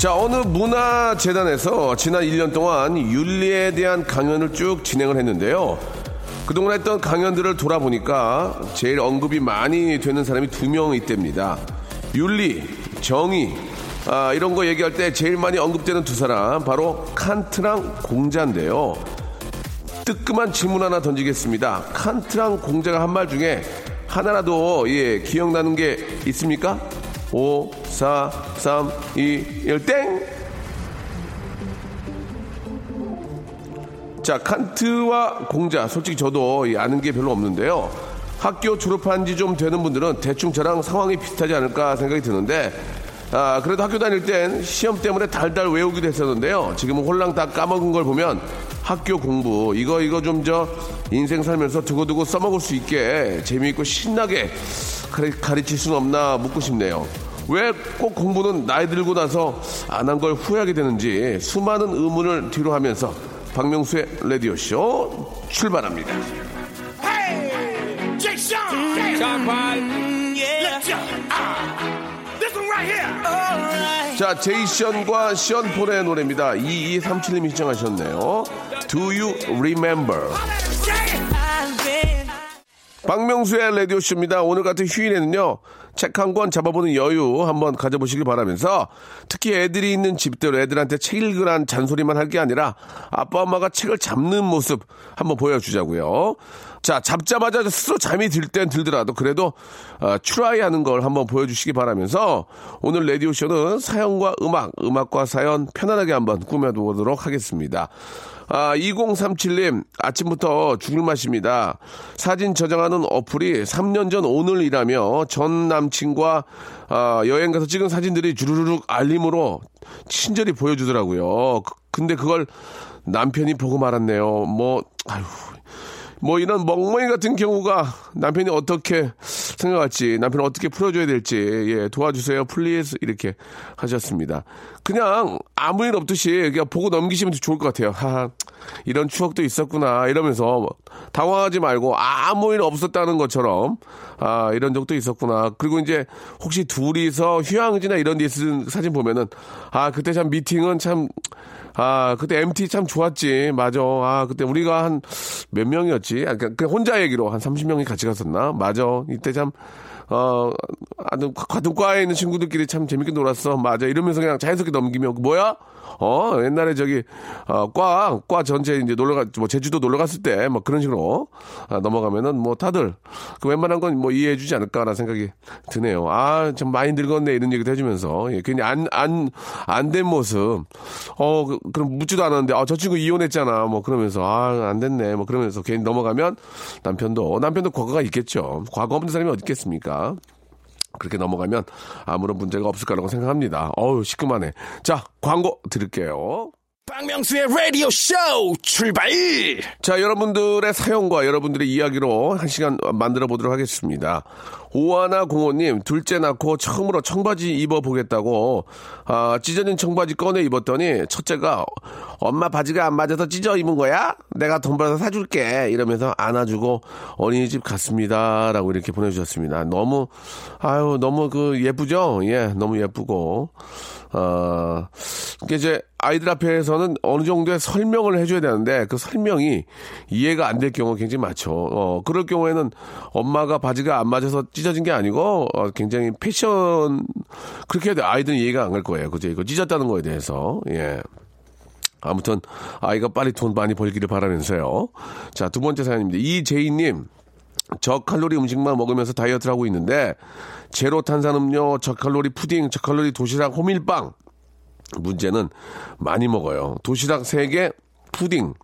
자, 어느 문화재단에서 지난 1년 동안 윤리에 대한 강연을 쭉 진행을 했는데요. 그동안 했던 강연들을 돌아보니까 제일 언급이 많이 되는 사람이 두 명 있답니다. 윤리, 정의, 아, 이런 거 얘기할 때 제일 많이 언급되는 두 사람, 바로 칸트랑 공자인데요. 뜨끔한 질문 하나 던지겠습니다. 칸트랑 공자가 한 말 중에 하나라도 예, 기억나는 게 있습니까? 5, 4, 3, 2, 1, 땡! 자, 칸트와 공자, 솔직히 저도 이 아는 게 별로 없는데요. 학교 졸업한 지 좀 되는 분들은 대충 저랑 상황이 비슷하지 않을까 생각이 드는데, 아, 그래도 학교 다닐 땐 시험 때문에 달달 외우기도 했었는데요. 지금은 홀랑 다 까먹은 걸 보면 학교 공부, 이거, 이거 좀 저 인생 살면서 두고두고 써먹을 수 있게 재미있고 신나게 가르, 가르칠 수는 없나 묻고 싶네요. 왜 꼭 공부는 나이 들고 나서 안 한 걸 후회하게 되는지 수많은 의문을 뒤로 하면서 박명수의 라디오쇼 출발합니다. 자, 제이션과 시언폴의 노래입니다. 2237님이 신청하셨네요. Do you remember? 박명수의 라디오쇼입니다. 오늘 같은 휴일에는요, 책 한 권 잡아보는 여유 한번 가져보시길 바라면서, 특히 애들이 있는 집들, 애들한테 책 읽으란 잔소리만 할 게 아니라, 아빠, 엄마가 책을 잡는 모습 한번 보여주자고요. 자, 잡자마자 스스로 잠이 들 땐 들더라도, 그래도, 어, 추라이 하는 걸 한번 보여주시기 바라면서, 오늘 라디오쇼는 사연과 음악, 음악과 사연 편안하게 한번 꾸며보도록 하겠습니다. 아, 2037님, 아침부터 죽을 맛입니다. 사진 저장하는 어플이 3년 전 오늘이라며 전 남친과 아, 여행 가서 찍은 사진들이 주르륵 알림으로 친절히 보여주더라고요. 그- 근데 그걸 남편이 보고 말았네요. 뭐, 아휴. 뭐 이런 멍멍이 같은 경우가 남편이 어떻게 생각할지 남편을 어떻게 풀어줘야 될지 예 도와주세요. please 이렇게 하셨습니다. 그냥 아무 일 없듯이 그냥 보고 넘기시면 좋을 것 같아요. 하하 이런 추억도 있었구나 이러면서 당황하지 말고 아무 일 없었다는 것처럼 아 이런 적도 있었구나. 그리고 이제 혹시 둘이서 휴양지나 이런 데 있는 사진 보면은 아 그때 참 미팅은 참 아, 그때 MT 참 좋았지. 맞아. 아, 그때 우리가 한 몇 명이었지? 아, 그냥 그냥 혼자 얘기로 한 30명이 같이 갔었나? 맞아. 이때 참, 어, 아주 같은 과에 있는 친구들끼리 참 재밌게 놀았어. 맞아. 이러면서 그냥 자연스럽게 넘기면, 뭐야? 어, 옛날에 저기, 어, 과, 과 전체 이제 놀러 가, 뭐, 제주도 놀러 갔을 때, 뭐, 그런 식으로, 아, 넘어가면은, 뭐, 다들, 그 웬만한 건 뭐, 이해해 주지 않을까라는 생각이 드네요. 아, 참 많이 늙었네, 이런 얘기도 해주면서, 예, 괜히 안, 안, 안 된 모습, 어, 그, 그럼 묻지도 않았는데, 아, 저 친구 이혼했잖아, 뭐, 그러면서, 아, 안 됐네, 뭐, 그러면서 괜히 넘어가면, 남편도, 남편도 과거가 있겠죠. 과거 없는 사람이 어디 있겠습니까? 그렇게 넘어가면 아무런 문제가 없을 거라고 생각합니다. 어우, 시큼하네. 자, 광고 드릴게요. 박명수의 라디오 쇼 출발! 자, 여러분들의 사연과 여러분들의 이야기로 한 시간 만들어 보도록 하겠습니다. 오하나 공호님, 둘째 낳고 처음으로 청바지 입어보겠다고, 아, 찢어진 청바지 꺼내 입었더니, 첫째가, 엄마 바지가 안 맞아서 찢어 입은 거야? 내가 돈 벌어서 사줄게. 이러면서 안아주고 어린이집 갔습니다. 라고 이렇게 보내주셨습니다. 너무, 아유, 너무 그, 예쁘죠? 예, 너무 예쁘고. 어, 이게 이제 아이들 앞에서는 어느 정도의 설명을 해줘야 되는데 그 설명이 이해가 안 될 경우가 굉장히 많죠. 어, 그럴 경우에는 엄마가 바지가 안 맞아서 찢어진 게 아니고 어, 굉장히 패션 그렇게 해도 아이들은 이해가 안 갈 거예요. 그죠? 이거 찢었다는 거에 대해서 예. 아무튼 아이가 빨리 돈 많이 벌기를 바라면서요. 자 두 번째 사연입니다. 이재희 님 저칼로리 음식만 먹으면서 다이어트를 하고 있는데 제로 탄산음료, 저칼로리 푸딩, 저칼로리 도시락, 호밀빵 문제는 많이 먹어요. 도시락 3개, 푸딩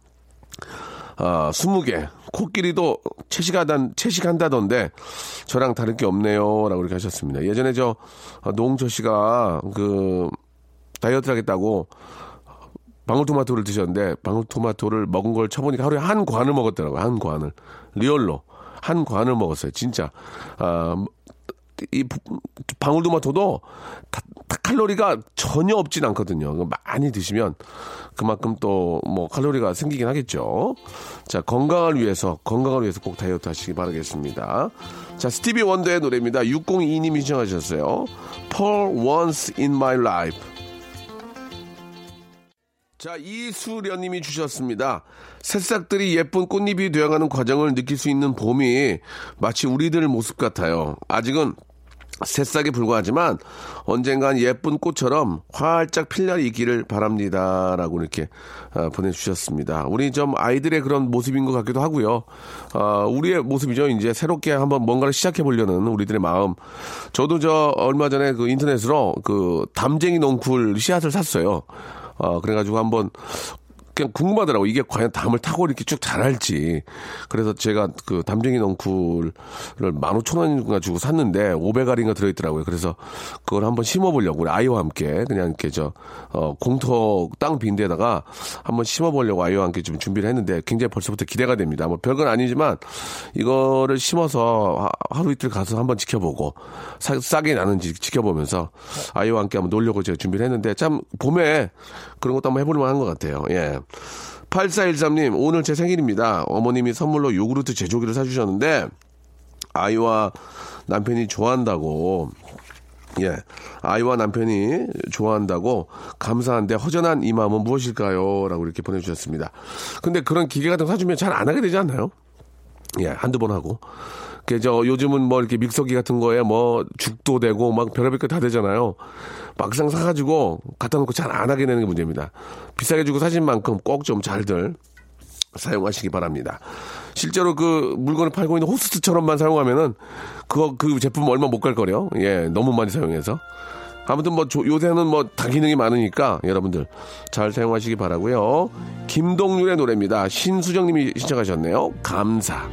아, 20개. 코끼리도 채식하단, 채식한다던데, 저랑 다를 게 없네요. 라고 이렇게 하셨습니다. 예전에 저, 어, 노홍철 씨가, 그, 다이어트를 하겠다고, 방울토마토를 드셨는데, 방울토마토를 먹은 걸 쳐보니까 하루에 한 관을 먹었더라고요. 한 관을. 리얼로. 한 관을 먹었어요. 진짜. 아, 이 방울토마토도 칼로리가 전혀 없진 않거든요. 많이 드시면 그만큼 또 뭐 칼로리가 생기긴 하겠죠. 자 건강을 위해서 건강을 위해서 꼭 다이어트 하시기 바라겠습니다. 자 스티비 원더의 노래입니다. 602님이 신청하셨어요. Paul Once in My Life. 자, 이수련님이 주셨습니다. 새싹들이 예쁜 꽃잎이 되어가는 과정을 느낄 수 있는 봄이 마치 우리들 모습 같아요. 아직은 새싹에 불과하지만 언젠간 예쁜 꽃처럼 활짝 필 날이 있기를 바랍니다. 라고 이렇게 아, 보내주셨습니다. 우리 좀 아이들의 그런 모습인 것 같기도 하고요. 아, 우리의 모습이죠. 이제 새롭게 한번 뭔가를 시작해 보려는 우리들의 마음. 저도 저 얼마 전에 그 인터넷으로 그 담쟁이 농쿨 씨앗을 샀어요. 어, 그래가지고 한번 그냥 궁금하더라고. 이게 과연 담을 타고 이렇게 쭉 자랄지. 그래서 제가 그 담쟁이 넝쿨을 15,000원인가 주고 샀는데 500알인가 들어있더라고요. 그래서 그걸 한번 심어보려고 우리 아이와 함께 그냥 이렇게 저, 어, 공터 땅 빈 데다가 한번 심어보려고 아이와 함께 좀 준비를 했는데 굉장히 벌써부터 기대가 됩니다. 뭐 별건 아니지만 이거를 심어서 하 루 이틀 가서 한번 지켜보고 사, 싹이 나는지 지켜보면서 아이와 함께 한번 놀려고 제가 준비를 했는데 참 봄에 그런 것도 한번 해볼 만한 것 같아요. 예. 8413님, 오늘 제 생일입니다. 어머님이 선물로 요구르트 제조기를 사주셨는데, 아이와 남편이 좋아한다고, 예. 아이와 남편이 좋아한다고 감사한데 허전한 이 마음은 무엇일까요? 라고 이렇게 보내주셨습니다. 근데 그런 기계 같은 거 사주면 잘 안 하게 되지 않나요? 예, 한두 번 하고. 그저 요즘은 뭐 이렇게 믹서기 같은 거에 뭐 죽도 되고 막 별의별 게 다 되잖아요. 막상 사가지고 갖다 놓고 잘 안 하게 되는 게 문제입니다. 비싸게 주고 사신 만큼 꼭 좀 잘들 사용하시기 바랍니다. 실제로 그 물건을 팔고 있는 호스트처럼만 사용하면은 그거 그 제품 얼마 못 갈 거래요. 예, 너무 많이 사용해서. 아무튼 뭐 조, 요새는 뭐 다 기능이 많으니까 여러분들 잘 사용하시기 바라고요. 김동률의 노래입니다. 신수정님이 신청하셨네요. 감사.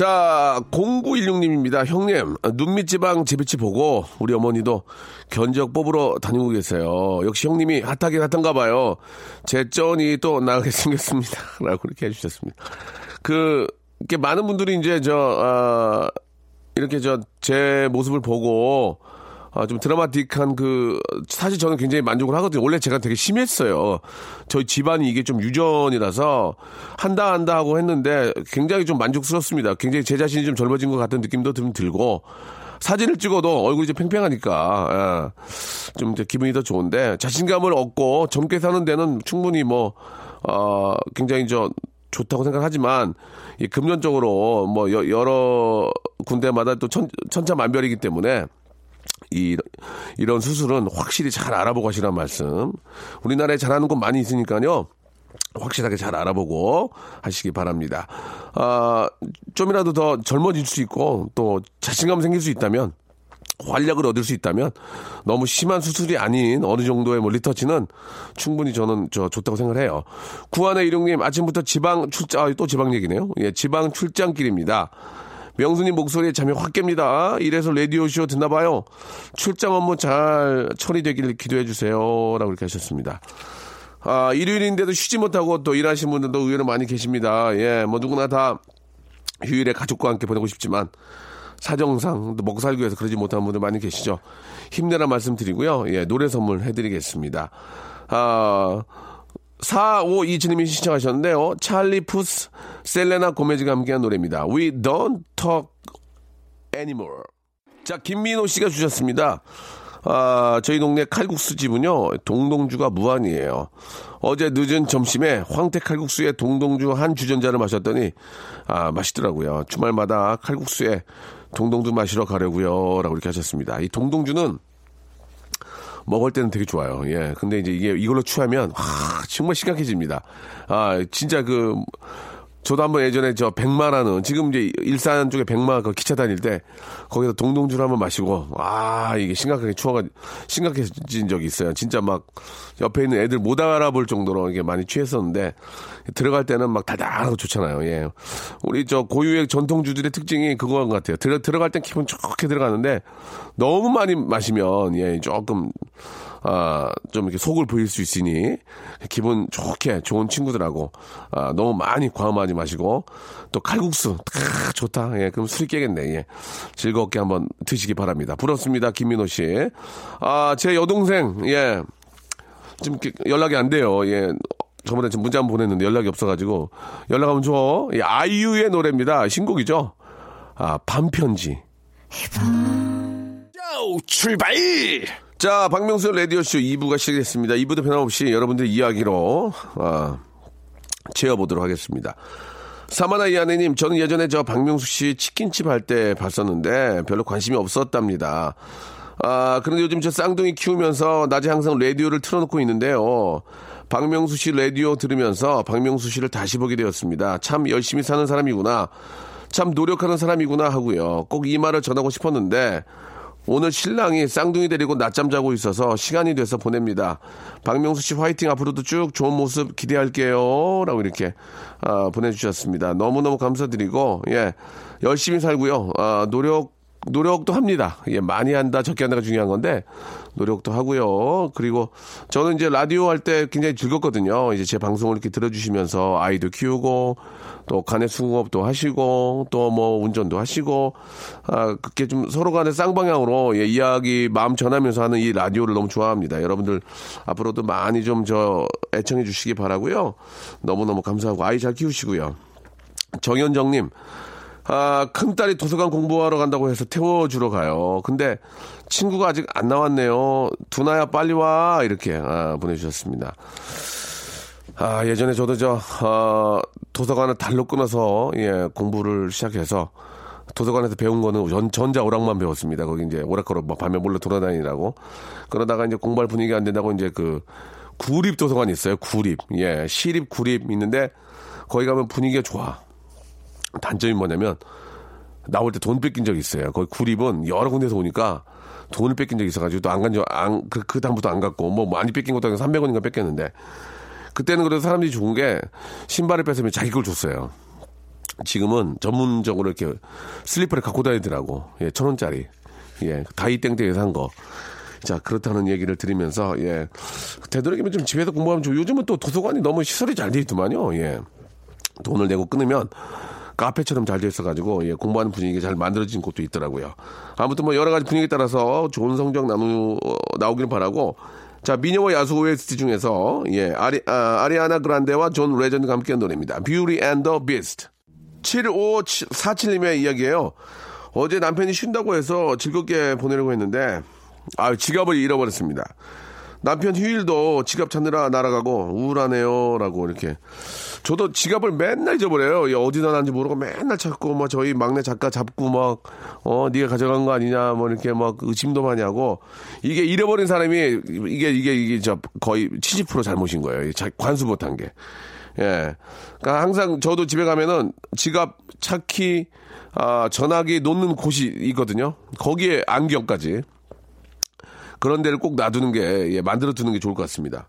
자, 0916님입니다. 형님, 눈밑지방 재배치 보고 우리 어머니도 견적 뽑으러 다니고 계세요. 역시 형님이 핫하긴 핫한가 봐요. 제 쩐이 또 나가게 생겼습니다. 라고 이렇게 해주셨습니다. 그, 이렇게 많은 분들이 이제 저, 아, 이렇게 저, 제 모습을 보고 아, 좀 드라마틱한 그, 사실 저는 굉장히 만족을 하거든요. 원래 제가 되게 심했어요. 저희 집안이 이게 좀 유전이라서 한다 한다 하고 했는데 굉장히 좀 만족스럽습니다. 굉장히 제 자신이 좀 젊어진 것 같은 느낌도 좀 들고 사진을 찍어도 얼굴이 좀 팽팽하니까 예, 좀 기분이 더 좋은데 자신감을 얻고 젊게 사는 데는 충분히 뭐, 어, 굉장히 저 좋다고 생각하지만 이 금전적으로 뭐 여, 여러 군데마다 또 천, 천차만별이기 때문에 이, 이런 수술은 확실히 잘 알아보고 하시란 말씀. 우리나라에 잘하는 곳 많이 있으니까요. 확실하게 잘 알아보고 하시기 바랍니다. 아, 좀이라도 더 젊어질 수 있고 또 자신감 생길 수 있다면 활력을 얻을 수 있다면 너무 심한 수술이 아닌 어느 정도의 뭐 리터치는 충분히 저는 저 좋다고 생각을 해요. 구한의 일용님 아침부터 지방 출장 아, 또 지방 얘기네요. 예, 지방 출장길입니다. 명수님 목소리에 잠이 확 깹니다. 이래서 라디오쇼 듣나봐요. 출장 업무 잘 처리되길 기도해주세요. 라고 이렇게 하셨습니다. 아, 일요일인데도 쉬지 못하고 또 일하시는 분들도 의외로 많이 계십니다. 예, 뭐 누구나 다 휴일에 가족과 함께 보내고 싶지만 사정상 또 먹고 살기 위해서 그러지 못하는 분들 많이 계시죠. 힘내라 말씀드리고요. 예, 노래 선물 해드리겠습니다. 아, 4527님이 신청하셨는데요. 찰리 푸스, 셀레나 고메즈가 함께한 노래입니다. We don't talk anymore. 자, 김민호 씨가 주셨습니다. 아, 저희 동네 칼국수 집은요, 동동주가 무한이에요. 어제 늦은 점심에 황태 칼국수에 동동주 한 주전자를 마셨더니, 아, 맛있더라고요. 주말마다 칼국수에 동동주 마시러 가려고요. 라고 이렇게 하셨습니다. 이 동동주는 먹을 때는 되게 좋아요. 예. 근데 이제 이게 이걸로 취하면, 와, 정말 심각해집니다. 아, 진짜 그, 저도 한번 예전에 저 백마라는 지금 이제 일산 쪽에 백마 그 기차 다닐 때 거기서 동동주를 한번 마시고 아 이게 심각하게 추워가 심각해진 적이 있어요. 진짜 막 옆에 있는 애들 못 알아볼 정도로 이게 많이 취했었는데 들어갈 때는 막 달달하고 좋잖아요. 예. 우리 저 고유의 전통주들의 특징이 그거인 것 같아요. 들어 들어갈 땐 기분 좋게 들어가는데 너무 많이 마시면 예 조금 아, 좀 이렇게 속을 보일 수 있으니 기분 좋게 좋은 친구들하고 아, 너무 많이 과음하지 마시고 또 칼국수 아, 좋다. 예, 그럼 술이 깨겠네. 예. 즐겁게 한번 드시기 바랍니다. 부럽습니다. 김민호 씨. 아, 제 여동생 예. 지금 이렇게 연락이 안 돼요. 예. 저번에 지금 문자 한번 보냈는데 연락이 없어가지고 연락 하면 줘. 예, 아이유의 노래입니다. 신곡이죠. 아, 반편지. 쇼 출발! 자, 박명수 라디오쇼 2부가 시작됐습니다. 2부도 변함없이 여러분들의 이야기로, 아, 채워보도록 하겠습니다. 사마나 이하네님, 저는 예전에 저 박명수 씨 치킨집 할 때 봤었는데 별로 관심이 없었답니다. 아, 그런데 요즘 저 쌍둥이 키우면서 낮에 항상 라디오를 틀어놓고 있는데요. 박명수 씨 라디오 들으면서 박명수 씨를 다시 보게 되었습니다. 참 열심히 사는 사람이구나. 참 노력하는 사람이구나 하고요. 꼭 이 말을 전하고 싶었는데 오늘 신랑이 쌍둥이 데리고 낮잠 자고 있어서 시간이 돼서 보냅니다. 박명수 씨 화이팅 앞으로도 쭉 좋은 모습 기대할게요. 라고 이렇게 아, 보내주셨습니다. 너무너무 감사드리고 예 열심히 살고요. 아, 노력 노력도 합니다. 예, 많이 한다, 적게 한다가 중요한 건데, 노력도 하고요. 그리고 저는 이제 라디오 할 때 굉장히 즐겁거든요. 이제 제 방송을 이렇게 들어주시면서 아이도 키우고, 또 간의 수공업도 하시고, 또 뭐 운전도 하시고, 아, 그렇게 좀 서로 간의 쌍방향으로 예, 이야기 마음 전하면서 하는 이 라디오를 너무 좋아합니다. 여러분들 앞으로도 많이 좀 저 애청해 주시기 바라고요 너무너무 감사하고 아이 잘 키우시고요. 정현정님, 아, 큰딸이 도서관 공부하러 간다고 해서 태워주러 가요. 근데 친구가 아직 안 나왔네요. 두나야 빨리 와. 이렇게 아, 보내주셨습니다. 아, 예전에 저도 저, 어, 도서관을 달로 끊어서, 예, 공부를 시작해서, 도서관에서 배운 거는 전, 전자 오락만 배웠습니다. 거기 이제 오락가로 뭐 밤에 몰래 돌아다니라고. 그러다가 이제 공부할 분위기 안 된다고 이제 그, 구립 도서관이 있어요. 구립. 예, 시립, 구립 있는데, 거기 가면 분위기가 좋아. 단점이 뭐냐면 나올 때 돈 뺏긴 적이 있어요. 거기 구립은 여러 군데서 오니까 돈을 뺏긴 적이 있어가지고 또 안 간 적, 안, 그, 그 다음부터 안 갔고, 뭐 많이 뺏긴 것도 아니고 300원인가 뺏겼는데, 그때는 그래도 사람들이 좋은 게 신발을 뺏으면 자기 걸 줬어요. 지금은 전문적으로 이렇게 슬리퍼를 갖고 다니더라고. 예, 천 원짜리. 예, 다이땡땡에서 한 거. 자, 그렇다는 얘기를 드리면서, 예. 되도록이면 좀 집에서 공부하면 좋고, 요즘은 또 도서관이 너무 시설이 잘 돼 있더만요. 예. 돈을 내고 끊으면 카페처럼 잘돼 있어가지고 예, 공부하는 분위기 잘 만들어진 곳도 있더라고요. 아무튼 뭐 여러 가지 분위기에 따라서 좋은 성적 나누 나오기를 바라고 자 미녀와 야수 OST 중에서 예 아리 아, 아리아나 그란데와 존 레전드가 함께한 노래입니다. Beauty and the Beast. 7547님의 이야기예요. 어제 남편이 쉰다고 해서 즐겁게 보내려고 했는데 아 지갑을 잃어버렸습니다. 남편 휴일도 지갑 찾느라 날아가고 우울하네요라고 이렇게 저도 지갑을 맨날 잊어버려요. 예, 어디다 놨는지 모르고 맨날 찾고 뭐 저희 막내 작가 잡고 막 어 네가 가져간 거 아니냐 뭐 이렇게 막 의심도 많이 하고 이게 잃어버린 사람이 이게 이게 이게 저 거의 70% 잘못인 거예요. 자- 관수 못한 게. 예. 그러니까 항상 저도 집에 가면은 지갑, 차키, 아, 전화기 놓는 곳이 있거든요. 거기에 안경까지. 그런 데를 꼭 놔두는 게, 예, 만들어 두는 게 좋을 것 같습니다.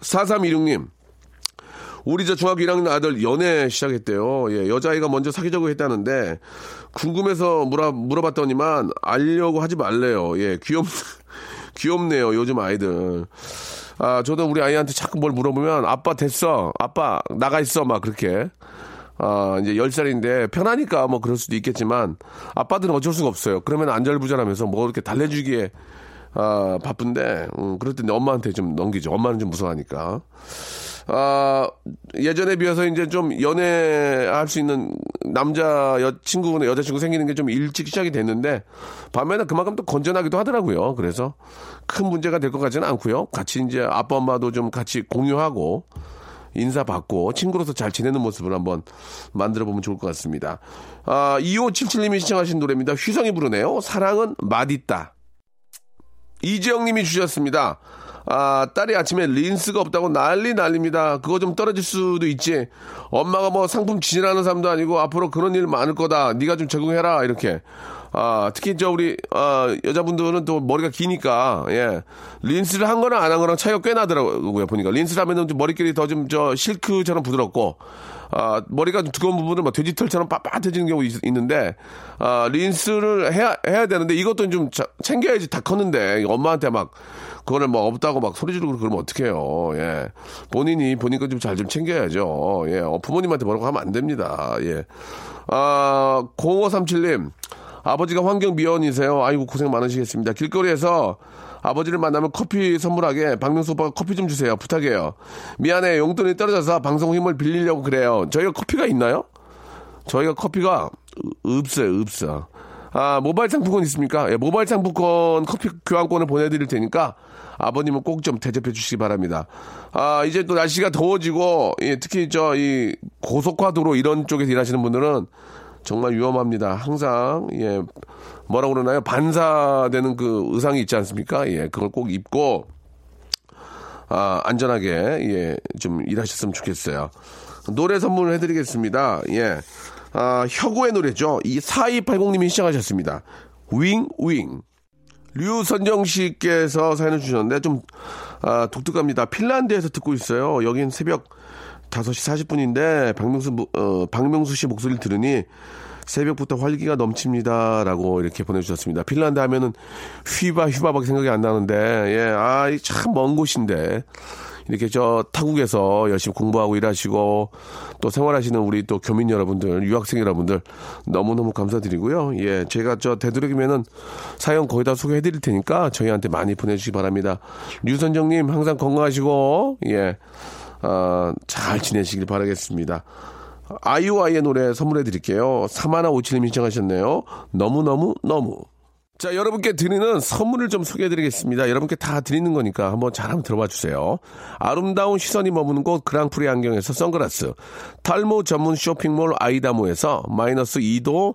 4316님. 우리 저 중학교 1학년 아들 연애 시작했대요. 예, 여자아이가 먼저 사귀자고 했다는데, 궁금해서 물어, 물어봤더니만, 알려고 하지 말래요. 예, 귀엽, 귀엽네요. 요즘 아이들. 아, 저도 우리 아이한테 자꾸 뭘 물어보면, 아빠 됐어. 아빠 나가 있어. 막 그렇게. 아, 이제 10살인데 편하니까 뭐 그럴 수도 있겠지만, 아빠들은 어쩔 수가 없어요. 그러면 안절부절하면서 뭐 이렇게 달래주기에, 아, 바쁜데, 음, 그럴 때 엄마한테 좀 넘기죠. 엄마는 좀 무서워하니까. 아, 예전에 비해서 이제 좀 연애할 수 있는 남자 여 친구나 여자친구 생기는 게 좀 일찍 시작이 됐는데 밤에는 그만큼 또 건전하기도 하더라고요. 그래서 큰 문제가 될 것 같지는 않고요. 같이 이제 아빠 엄마도 좀 같이 공유하고 인사받고 친구로서 잘 지내는 모습을 한번 만들어 보면 좋을 것 같습니다. 아, 2577님이 시청하신 노래입니다. 휘성이 부르네요. 사랑은 맛있다. 이재영 님이 주셨습니다. 아, 딸이 아침에 린스가 없다고 난리 난립니다. 그거 좀 떨어질 수도 있지. 엄마가 뭐 상품 지지하는 사람도 아니고 앞으로 그런 일 많을 거다. 네가 좀 제공해라. 이렇게. 아, 특히 저 우리 아, 여자분들은 또 머리가 기니까 예. 린스를 한 거랑 안 한 거랑 차이가 꽤 나더라고요. 보니까 린스를 하면은 좀 머리끼리 더좀 저 실크처럼 부드럽고 아, 머리가 좀 두꺼운 부분은 막 돼지털처럼 빳빳해지는 경우 있, 는데 아, 린스를 해야, 해야 되는데 이것도 좀 자, 챙겨야지 다 컸는데 엄마한테 막 그거를 뭐 없다고 막 소리 지르고 그러면 어떡해요. 예. 본인이 본인 거 좀 잘좀 챙겨야죠. 예. 어, 부모님한테 뭐라고 하면 안 됩니다. 예. 아, 0537님. 아버지가 환경 미원이세요. 아이고 고생 많으시겠습니다. 길거리에서 아버지를 만나면 커피 선물하게 박명수 오빠가 커피 좀 주세요. 부탁해요. 미안해 용돈이 떨어져서 방송 힘을 빌리려고 그래요. 저희가 커피가 있나요? 저희가 커피가 없어요. 없어. 아 모바일 상품권 있습니까? 예, 모바일 상품권 커피 교환권을 보내드릴 테니까 아버님은 꼭 좀 대접해 주시기 바랍니다. 아 이제 또 날씨가 더워지고 예, 특히 저 이 고속화도로 이런 쪽에서 일하시는 분들은 정말 위험합니다. 항상 예 뭐라 고 그러나요? 반사되는 그 의상이 있지 않습니까? 예 그걸 꼭 입고 아 안전하게 예 좀 일하셨으면 좋겠어요. 노래 선물을 해드리겠습니다. 예. 아, 혁오의 노래죠. 이 4280님이 시작하셨습니다. 윙, 윙. 류선정 씨께서 사연을 주셨는데 좀, 아, 독특합니다. 핀란드에서 듣고 있어요. 여긴 새벽 5시 40분인데, 박명수, 어, 박명수 씨 목소리를 들으니 새벽부터 활기가 넘칩니다. 라고 이렇게 보내주셨습니다. 핀란드 하면은 휘바, 휘바밖에 생각이 안 나는데, 예, 아, 참 먼 곳인데. 이렇게 저 타국에서 열심히 공부하고 일하시고 또 생활하시는 우리 또 교민 여러분들, 유학생 여러분들 너무너무 감사드리고요. 예, 제가 저 되도록이면은 사연 거의 다 소개해 드릴 테니까 저희한테 많이 보내주시기 바랍니다. 류선정님 항상 건강하시고, 예, 아, 잘 지내시길 바라겠습니다. 아이오아이의 노래 선물해 드릴게요. 3157님 신청하셨네요. 너무너무 너무. 자, 여러분께 드리는 선물을 좀 소개해 드리겠습니다. 여러분께 다 드리는 거니까 한번 잘 한번 들어봐 주세요. 아름다운 시선이 머무는 곳 그랑프리 안경에서 선글라스, 탈모 전문 쇼핑몰 아이다모에서 마이너스 2도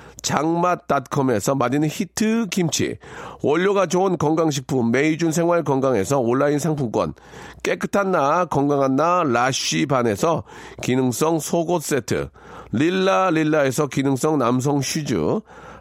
장맛닷컴에서 맛있는 히트 김치, 원료가 좋은 건강식품 메이준 생활 건강에서 온라인 상품권, 깨끗한 나 건강한 나 라쉬반에서 기능성 속옷 세트, 릴라 릴라에서 기능성 남성 슈즈,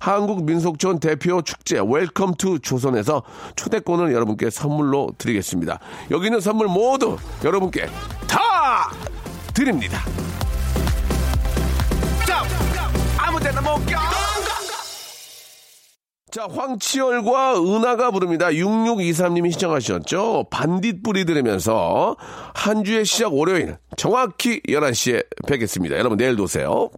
한국민속촌 대표 축제 웰컴 투 조선에서 초대권을 여러분께 선물로 드리겠습니다. 여기 있는 선물 모두 여러분께 다 드립니다. 아무데나 못 껴! 자, 황치열과 은하가 부릅니다. 6623님이 시청하셨죠? 반딧불이 들으면서 한 주의 시작 월요일 정확히 11시에 뵙겠습니다. 여러분 내일도 오세요.